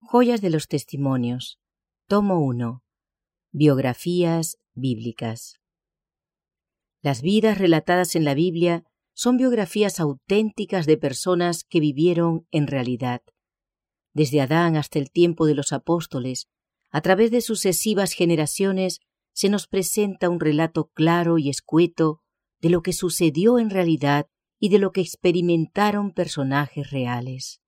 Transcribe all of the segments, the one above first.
Joyas de los Testimonios. Tomo 1. Biografías bíblicas. Las vidas relatadas en la Biblia son biografías auténticas de personas que vivieron en realidad. Desde Adán hasta el tiempo de los apóstoles, a través de sucesivas generaciones, se nos presenta un relato claro y escueto de lo que sucedió en realidad y de lo que experimentaron personajes reales.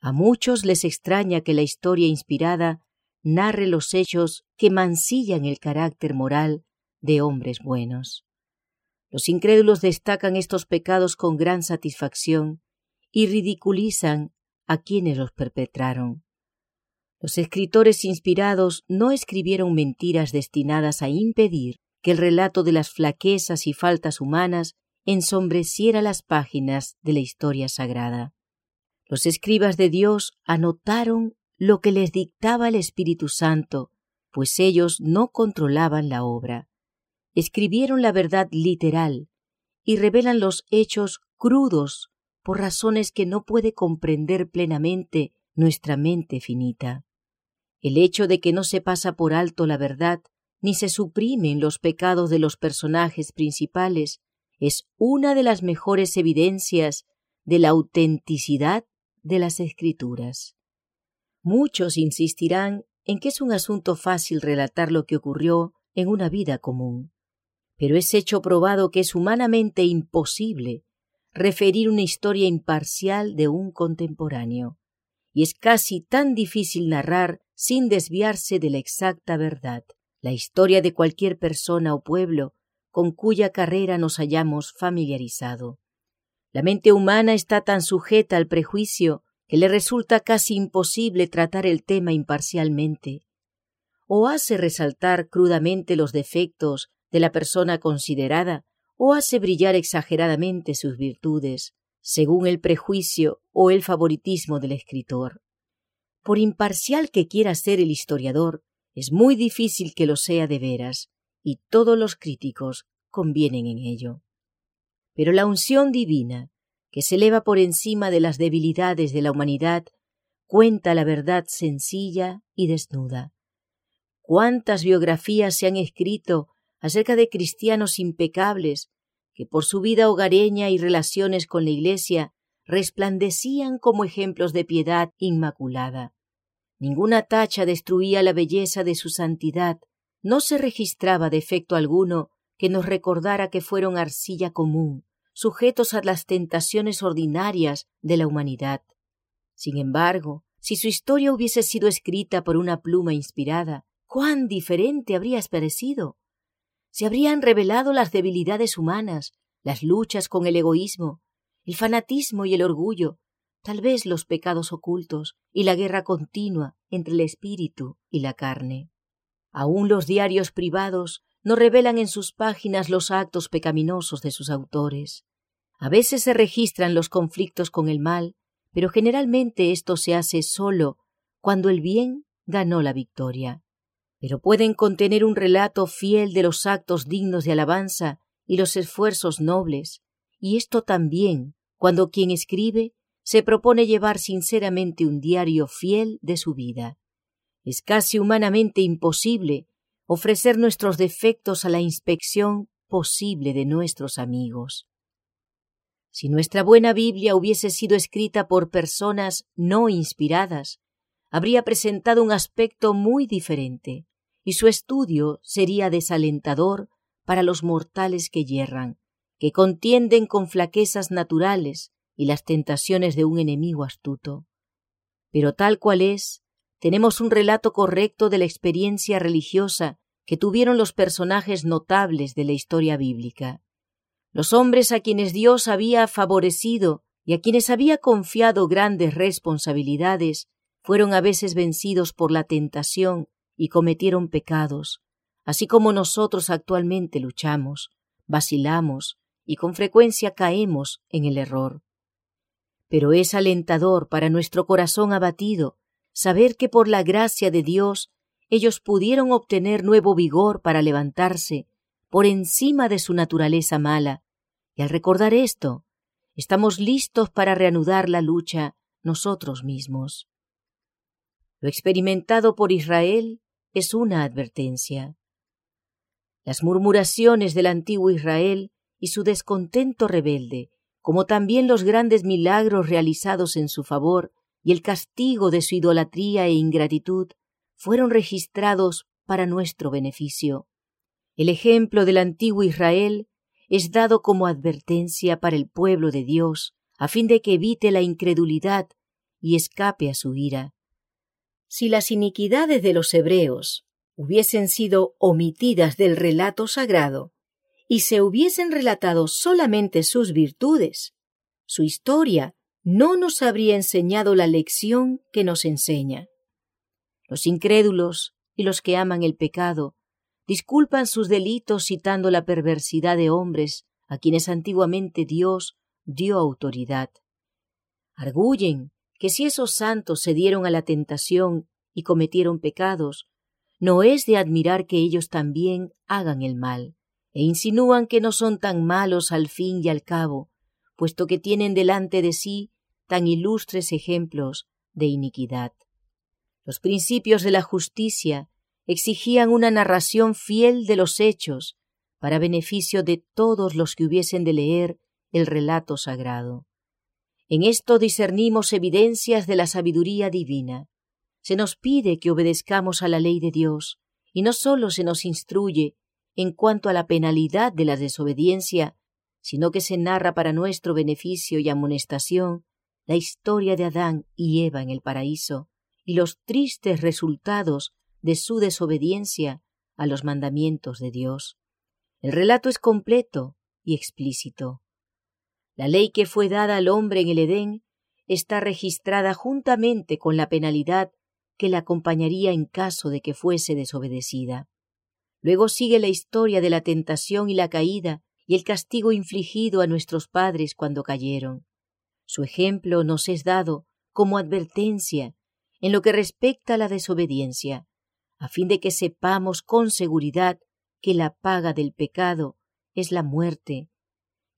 A muchos les extraña que la historia inspirada narre los hechos que mancillan el carácter moral de hombres buenos. Los incrédulos destacan estos pecados con gran satisfacción y ridiculizan a quienes los perpetraron. Los escritores inspirados no escribieron mentiras destinadas a impedir que el relato de las flaquezas y faltas humanas ensombreciera las páginas de la historia sagrada. Los escribas de Dios anotaron lo que les dictaba el Espíritu Santo, pues ellos no controlaban la obra. Escribieron la verdad literal y revelan los hechos crudos por razones que no puede comprender plenamente nuestra mente finita. El hecho de que no se pasa por alto la verdad ni se suprimen los pecados de los personajes principales es una de las mejores evidencias de la autenticidad de las Escrituras. Muchos insistirán en que es un asunto fácil relatar lo que ocurrió en una vida común, pero es hecho probado que es humanamente imposible referir una historia imparcial de un contemporáneo, y es casi tan difícil narrar sin desviarse de la exacta verdad la historia de cualquier persona o pueblo con cuya carrera nos hayamos familiarizado. La mente humana está tan sujeta al prejuicio que le resulta casi imposible tratar el tema imparcialmente. O hace resaltar crudamente los defectos de la persona considerada, o hace brillar exageradamente sus virtudes, según el prejuicio o el favoritismo del escritor. Por imparcial que quiera ser el historiador, es muy difícil que lo sea de veras, y todos los críticos convienen en ello. Pero la unción divina, que se eleva por encima de las debilidades de la humanidad, cuenta la verdad sencilla y desnuda. ¿Cuántas biografías se han escrito acerca de cristianos impecables que por su vida hogareña y relaciones con la Iglesia resplandecían como ejemplos de piedad inmaculada? Ninguna tacha destruía la belleza de su santidad, no se registraba defecto alguno que nos recordara que fueron arcilla común, sujetos a las tentaciones ordinarias de la humanidad. Sin embargo, si su historia hubiese sido escrita por una pluma inspirada, cuán diferente habría parecido. Se habrían revelado las debilidades humanas, las luchas con el egoísmo, el fanatismo y el orgullo, tal vez los pecados ocultos y la guerra continua entre el espíritu y la carne. Aún los diarios privados no revelan en sus páginas los actos pecaminosos de sus autores. A veces se registran los conflictos con el mal, pero generalmente esto se hace solo cuando el bien ganó la victoria. Pero pueden contener un relato fiel de los actos dignos de alabanza y los esfuerzos nobles, y esto también cuando quien escribe se propone llevar sinceramente un diario fiel de su vida. Es casi humanamente imposible ofrecer nuestros defectos a la inspección posible de nuestros amigos. Si nuestra buena Biblia hubiese sido escrita por personas no inspiradas, habría presentado un aspecto muy diferente, y su estudio sería desalentador para los mortales que yerran, que contienden con flaquezas naturales y las tentaciones de un enemigo astuto. Pero tal cual es, tenemos un relato correcto de la experiencia religiosa que tuvieron los personajes notables de la historia bíblica. Los hombres a quienes Dios había favorecido y a quienes había confiado grandes responsabilidades fueron a veces vencidos por la tentación y cometieron pecados, así como nosotros actualmente luchamos, vacilamos y con frecuencia caemos en el error. Pero es alentador para nuestro corazón abatido saber que por la gracia de Dios ellos pudieron obtener nuevo vigor para levantarse por encima de su naturaleza mala, y al recordar esto, estamos listos para reanudar la lucha nosotros mismos. Lo experimentado por Israel es una advertencia. Las murmuraciones del antiguo Israel y su descontento rebelde, como también los grandes milagros realizados en su favor y el castigo de su idolatría e ingratitud, fueron registrados para nuestro beneficio. El ejemplo del antiguo Israel es dado como advertencia para el pueblo de Dios, a fin de que evite la incredulidad y escape a su ira. Si las iniquidades de los hebreos hubiesen sido omitidas del relato sagrado y se hubiesen relatado solamente sus virtudes, su historia no nos habría enseñado la lección que nos enseña. Los incrédulos y los que aman el pecado disculpan sus delitos citando la perversidad de hombres a quienes antiguamente Dios dio autoridad. Arguyen que si esos santos se dieron a la tentación y cometieron pecados, no es de admirar que ellos también hagan el mal, e insinúan que no son tan malos al fin y al cabo, puesto que tienen delante de sí tan ilustres ejemplos de iniquidad. Los principios de la justicia exigían una narración fiel de los hechos para beneficio de todos los que hubiesen de leer el relato sagrado. En esto discernimos evidencias de la sabiduría divina. Se nos pide que obedezcamos a la ley de Dios, y no sólo se nos instruye en cuanto a la penalidad de la desobediencia, sino que se narra para nuestro beneficio y amonestación la historia de Adán y Eva en el paraíso y los tristes resultados de su desobediencia a los mandamientos de Dios. El relato es completo y explícito. La ley que fue dada al hombre en el Edén está registrada juntamente con la penalidad que la acompañaría en caso de que fuese desobedecida. Luego sigue la historia de la tentación y la caída y el castigo infligido a nuestros padres cuando cayeron. Su ejemplo nos es dado como advertencia en lo que respecta a la desobediencia, a fin de que sepamos con seguridad que la paga del pecado es la muerte,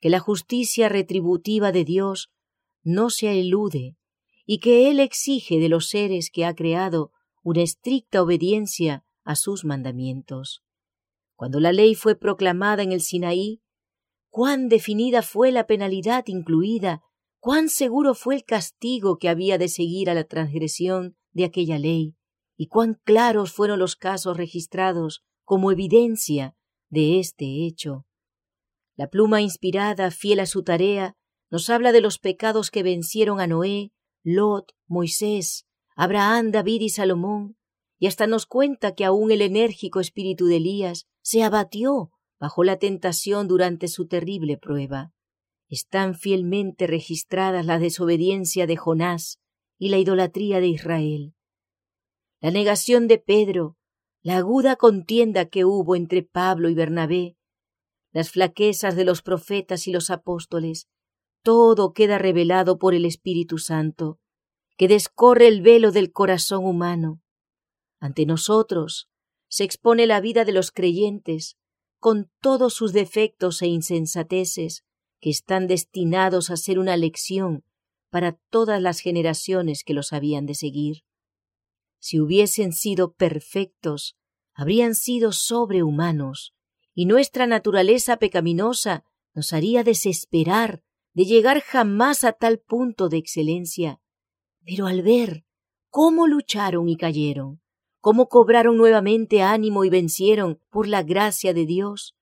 que la justicia retributiva de Dios no se elude y que Él exige de los seres que ha creado una estricta obediencia a sus mandamientos. Cuando la ley fue proclamada en el Sinaí, cuán definida fue la penalidad incluida, cuán seguro fue el castigo que había de seguir a la transgresión de aquella ley, y cuán claros fueron los casos registrados como evidencia de este hecho. La pluma inspirada, fiel a su tarea, nos habla de los pecados que vencieron a Noé, Lot, Moisés, Abraham, David y Salomón, y hasta nos cuenta que aún el enérgico espíritu de Elías se abatió bajo la tentación durante su terrible prueba. Están fielmente registradas la desobediencia de Jonás y la idolatría de Israel. La negación de Pedro, la aguda contienda que hubo entre Pablo y Bernabé, las flaquezas de los profetas y los apóstoles, todo queda revelado por el Espíritu Santo, que descorre el velo del corazón humano. Ante nosotros se expone la vida de los creyentes, con todos sus defectos e insensateces, que están destinados a ser una lección para todas las generaciones que los habían de seguir. Si hubiesen sido perfectos, habrían sido sobrehumanos, y nuestra naturaleza pecaminosa nos haría desesperar de llegar jamás a tal punto de excelencia. Pero al ver cómo lucharon y cayeron, cómo cobraron nuevamente ánimo y vencieron por la gracia de Dios,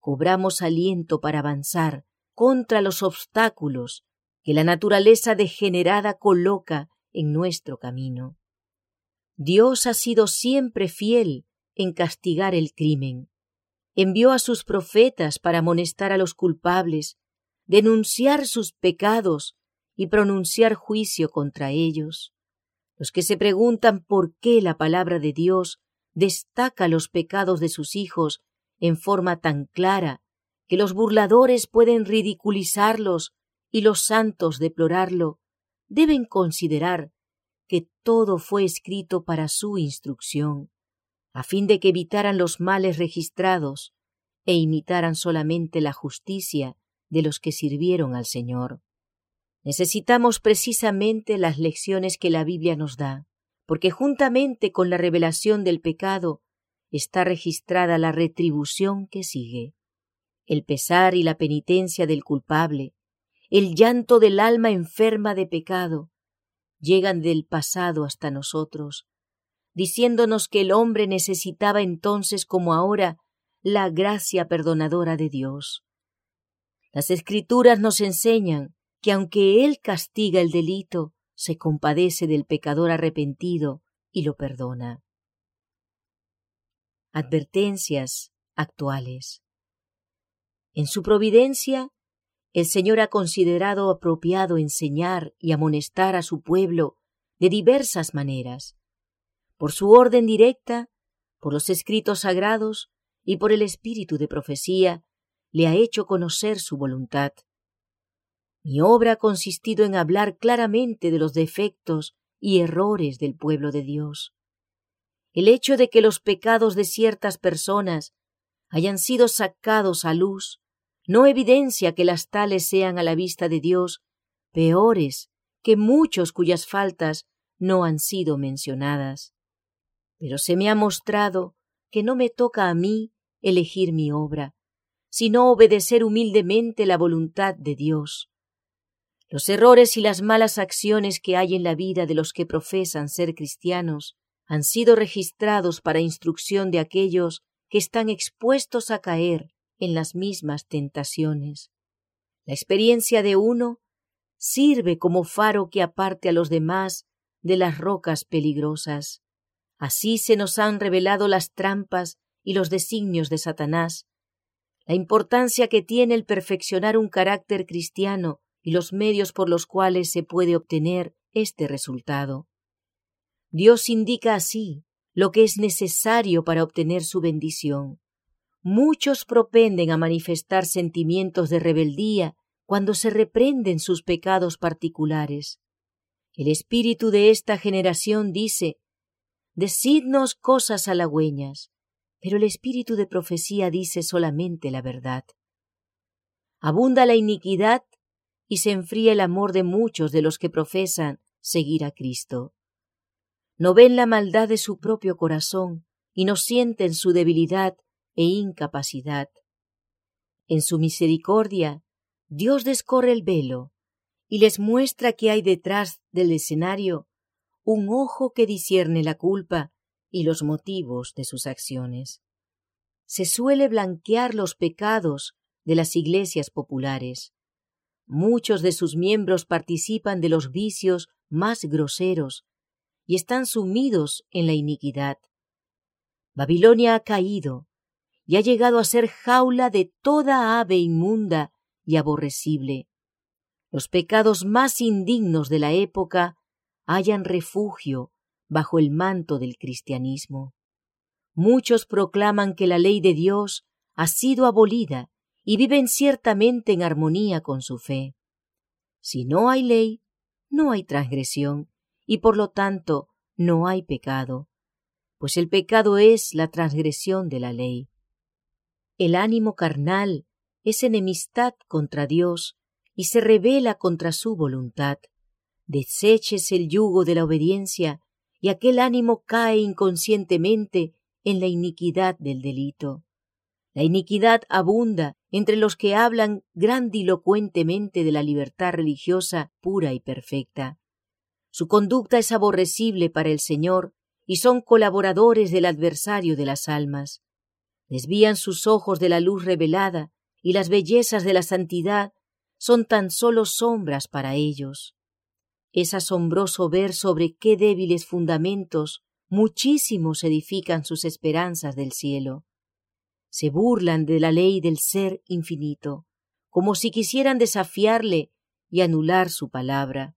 cobramos aliento para avanzar contra los obstáculos que la naturaleza degenerada coloca en nuestro camino. Dios ha sido siempre fiel en castigar el crimen, envió a sus profetas para amonestar a los culpables, denunciar sus pecados y pronunciar juicio contra ellos. Los que se preguntan por qué la palabra de Dios destaca los pecados de sus hijos en forma tan clara que los burladores pueden ridiculizarlos y los santos deplorarlo, deben considerar que todo fue escrito para su instrucción a fin de que evitaran los males registrados e imitaran solamente la justicia de los que sirvieron al Señor. Necesitamos precisamente las lecciones que la Biblia nos da, porque juntamente con la revelación del pecado está registrada la retribución que sigue, el pesar y la penitencia del culpable, el llanto del alma enferma de pecado, llegan del pasado hasta nosotros, diciéndonos que el hombre necesitaba entonces como ahora la gracia perdonadora de Dios. Las escrituras nos enseñan que aunque Él castiga el delito, se compadece del pecador arrepentido y lo perdona. Advertencias actuales. En su providencia, el Señor ha considerado apropiado enseñar y amonestar a su pueblo de diversas maneras, por su orden directa, por los escritos sagrados y por el espíritu de profecía, le ha hecho conocer su voluntad. Mi obra ha consistido en hablar claramente de los defectos y errores del pueblo de Dios. El hecho de que los pecados de ciertas personas hayan sido sacados a luz no evidencia que las tales sean a la vista de Dios peores que muchos cuyas faltas no han sido mencionadas. Pero se me ha mostrado que no me toca a mí elegir mi obra, sino obedecer humildemente la voluntad de Dios. Los errores y las malas acciones que hay en la vida de los que profesan ser cristianos han sido registrados para instrucción de aquellos que están expuestos a caer en las mismas tentaciones. La experiencia de uno sirve como faro que aparte a los demás de las rocas peligrosas. Así se nos han revelado las trampas y los designios de Satanás, la importancia que tiene el perfeccionar un carácter cristiano y los medios por los cuales se puede obtener este resultado. Dios indica así lo que es necesario para obtener su bendición. Muchos propenden a manifestar sentimientos de rebeldía cuando se reprenden sus pecados particulares. El espíritu de esta generación dice, Decidnos cosas halagüeñas, pero el espíritu de profecía dice solamente la verdad. Abunda la iniquidad y se enfría el amor de muchos de los que profesan seguir a Cristo. No ven la maldad de su propio corazón y no sienten su debilidad e incapacidad. En su misericordia, Dios descorre el velo y les muestra que hay detrás del escenario un ojo que discierne la culpa y los motivos de sus acciones. Se suele blanquear los pecados de las iglesias populares, Muchos de sus miembros participan de los vicios más groseros y están sumidos en la iniquidad. Babilonia ha caído y ha llegado a ser jaula de toda ave inmunda y aborrecible. Los pecados más indignos de la época hallan refugio bajo el manto del cristianismo. Muchos proclaman que la ley de Dios ha sido abolida y viven ciertamente en armonía con su fe. Si no hay ley, no hay transgresión, y por lo tanto no hay pecado, pues el pecado es la transgresión de la ley. El ánimo carnal es enemistad contra Dios y se revela contra su voluntad. Deseches el yugo de la obediencia y aquel ánimo cae inconscientemente en la iniquidad del delito. La iniquidad abunda entre los que hablan grandilocuentemente de la libertad religiosa pura y perfecta. Su conducta es aborrecible para el Señor y son colaboradores del adversario de las almas. Desvían sus ojos de la luz revelada y las bellezas de la santidad son tan solo sombras para ellos. Es asombroso ver sobre qué débiles fundamentos muchísimos edifican sus esperanzas del cielo se burlan de la ley del ser infinito, como si quisieran desafiarle y anular su palabra.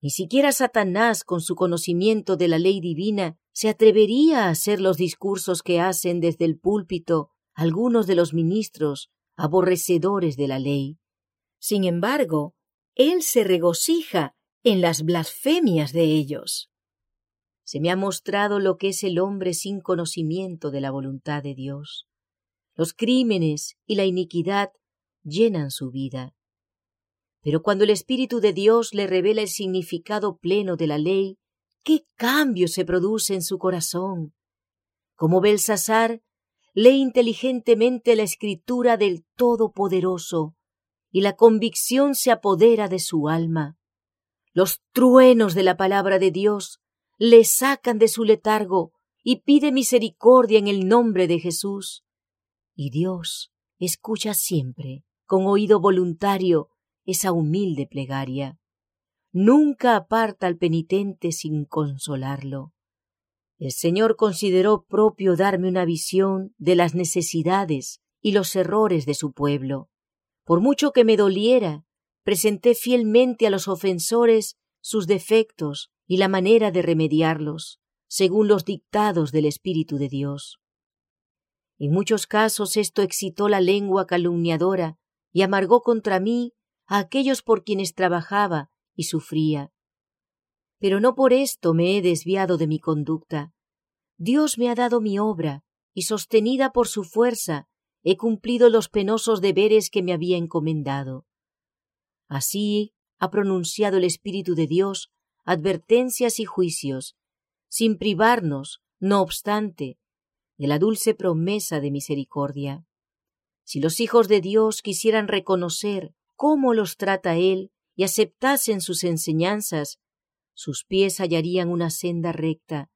Ni siquiera Satanás, con su conocimiento de la ley divina, se atrevería a hacer los discursos que hacen desde el púlpito algunos de los ministros aborrecedores de la ley. Sin embargo, él se regocija en las blasfemias de ellos. Se me ha mostrado lo que es el hombre sin conocimiento de la voluntad de Dios. Los crímenes y la iniquidad llenan su vida. Pero cuando el Espíritu de Dios le revela el significado pleno de la ley, qué cambio se produce en su corazón. Como Belsasar, lee inteligentemente la escritura del Todopoderoso, y la convicción se apodera de su alma. Los truenos de la palabra de Dios le sacan de su letargo y pide misericordia en el nombre de Jesús. Y Dios escucha siempre, con oído voluntario, esa humilde plegaria. Nunca aparta al penitente sin consolarlo. El Señor consideró propio darme una visión de las necesidades y los errores de su pueblo. Por mucho que me doliera, presenté fielmente a los ofensores sus defectos y la manera de remediarlos, según los dictados del Espíritu de Dios. En muchos casos esto excitó la lengua calumniadora y amargó contra mí a aquellos por quienes trabajaba y sufría. Pero no por esto me he desviado de mi conducta. Dios me ha dado mi obra, y sostenida por su fuerza, he cumplido los penosos deberes que me había encomendado. Así ha pronunciado el Espíritu de Dios advertencias y juicios, sin privarnos, no obstante, de la dulce promesa de misericordia. Si los hijos de Dios quisieran reconocer cómo los trata Él y aceptasen sus enseñanzas, sus pies hallarían una senda recta,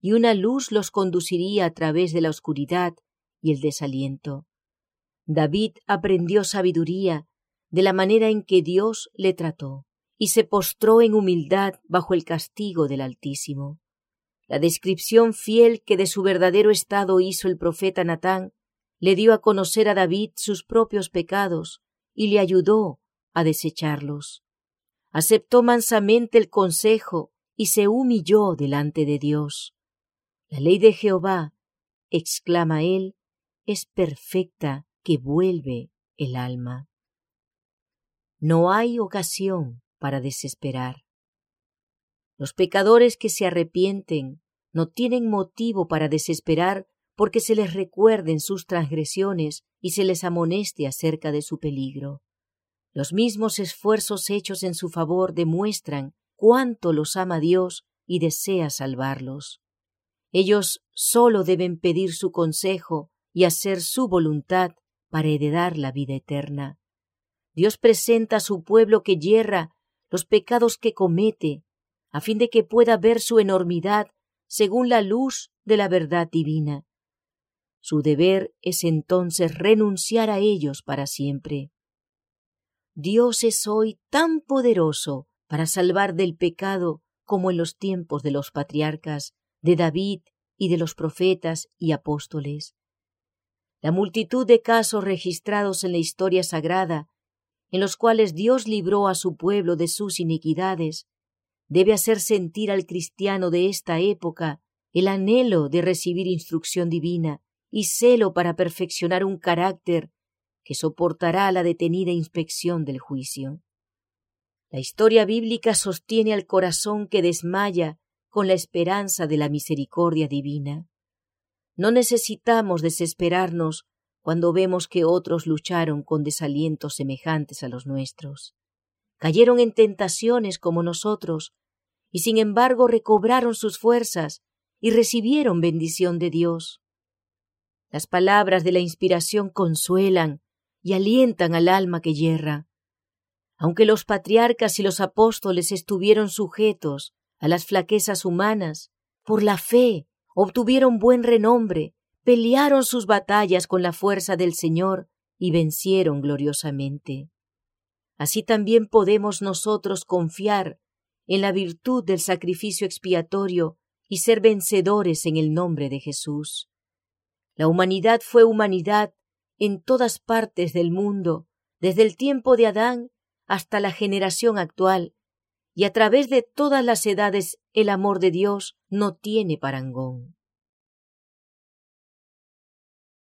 y una luz los conduciría a través de la oscuridad y el desaliento. David aprendió sabiduría de la manera en que Dios le trató, y se postró en humildad bajo el castigo del Altísimo. La descripción fiel que de su verdadero estado hizo el profeta Natán le dio a conocer a David sus propios pecados y le ayudó a desecharlos. Aceptó mansamente el consejo y se humilló delante de Dios. La ley de Jehová, exclama él, es perfecta que vuelve el alma. No hay ocasión para desesperar. Los pecadores que se arrepienten no tienen motivo para desesperar porque se les recuerden sus transgresiones y se les amoneste acerca de su peligro. Los mismos esfuerzos hechos en su favor demuestran cuánto los ama Dios y desea salvarlos. Ellos sólo deben pedir su consejo y hacer su voluntad para heredar la vida eterna. Dios presenta a su pueblo que yerra los pecados que comete, a fin de que pueda ver su enormidad según la luz de la verdad divina. Su deber es entonces renunciar a ellos para siempre. Dios es hoy tan poderoso para salvar del pecado como en los tiempos de los patriarcas, de David y de los profetas y apóstoles. La multitud de casos registrados en la historia sagrada en los cuales Dios libró a su pueblo de sus iniquidades, debe hacer sentir al cristiano de esta época el anhelo de recibir instrucción divina y celo para perfeccionar un carácter que soportará la detenida inspección del juicio. La historia bíblica sostiene al corazón que desmaya con la esperanza de la misericordia divina. No necesitamos desesperarnos cuando vemos que otros lucharon con desalientos semejantes a los nuestros. Cayeron en tentaciones como nosotros, y sin embargo recobraron sus fuerzas y recibieron bendición de Dios. Las palabras de la inspiración consuelan y alientan al alma que yerra. Aunque los patriarcas y los apóstoles estuvieron sujetos a las flaquezas humanas, por la fe obtuvieron buen renombre pelearon sus batallas con la fuerza del Señor y vencieron gloriosamente. Así también podemos nosotros confiar en la virtud del sacrificio expiatorio y ser vencedores en el nombre de Jesús. La humanidad fue humanidad en todas partes del mundo, desde el tiempo de Adán hasta la generación actual, y a través de todas las edades el amor de Dios no tiene parangón.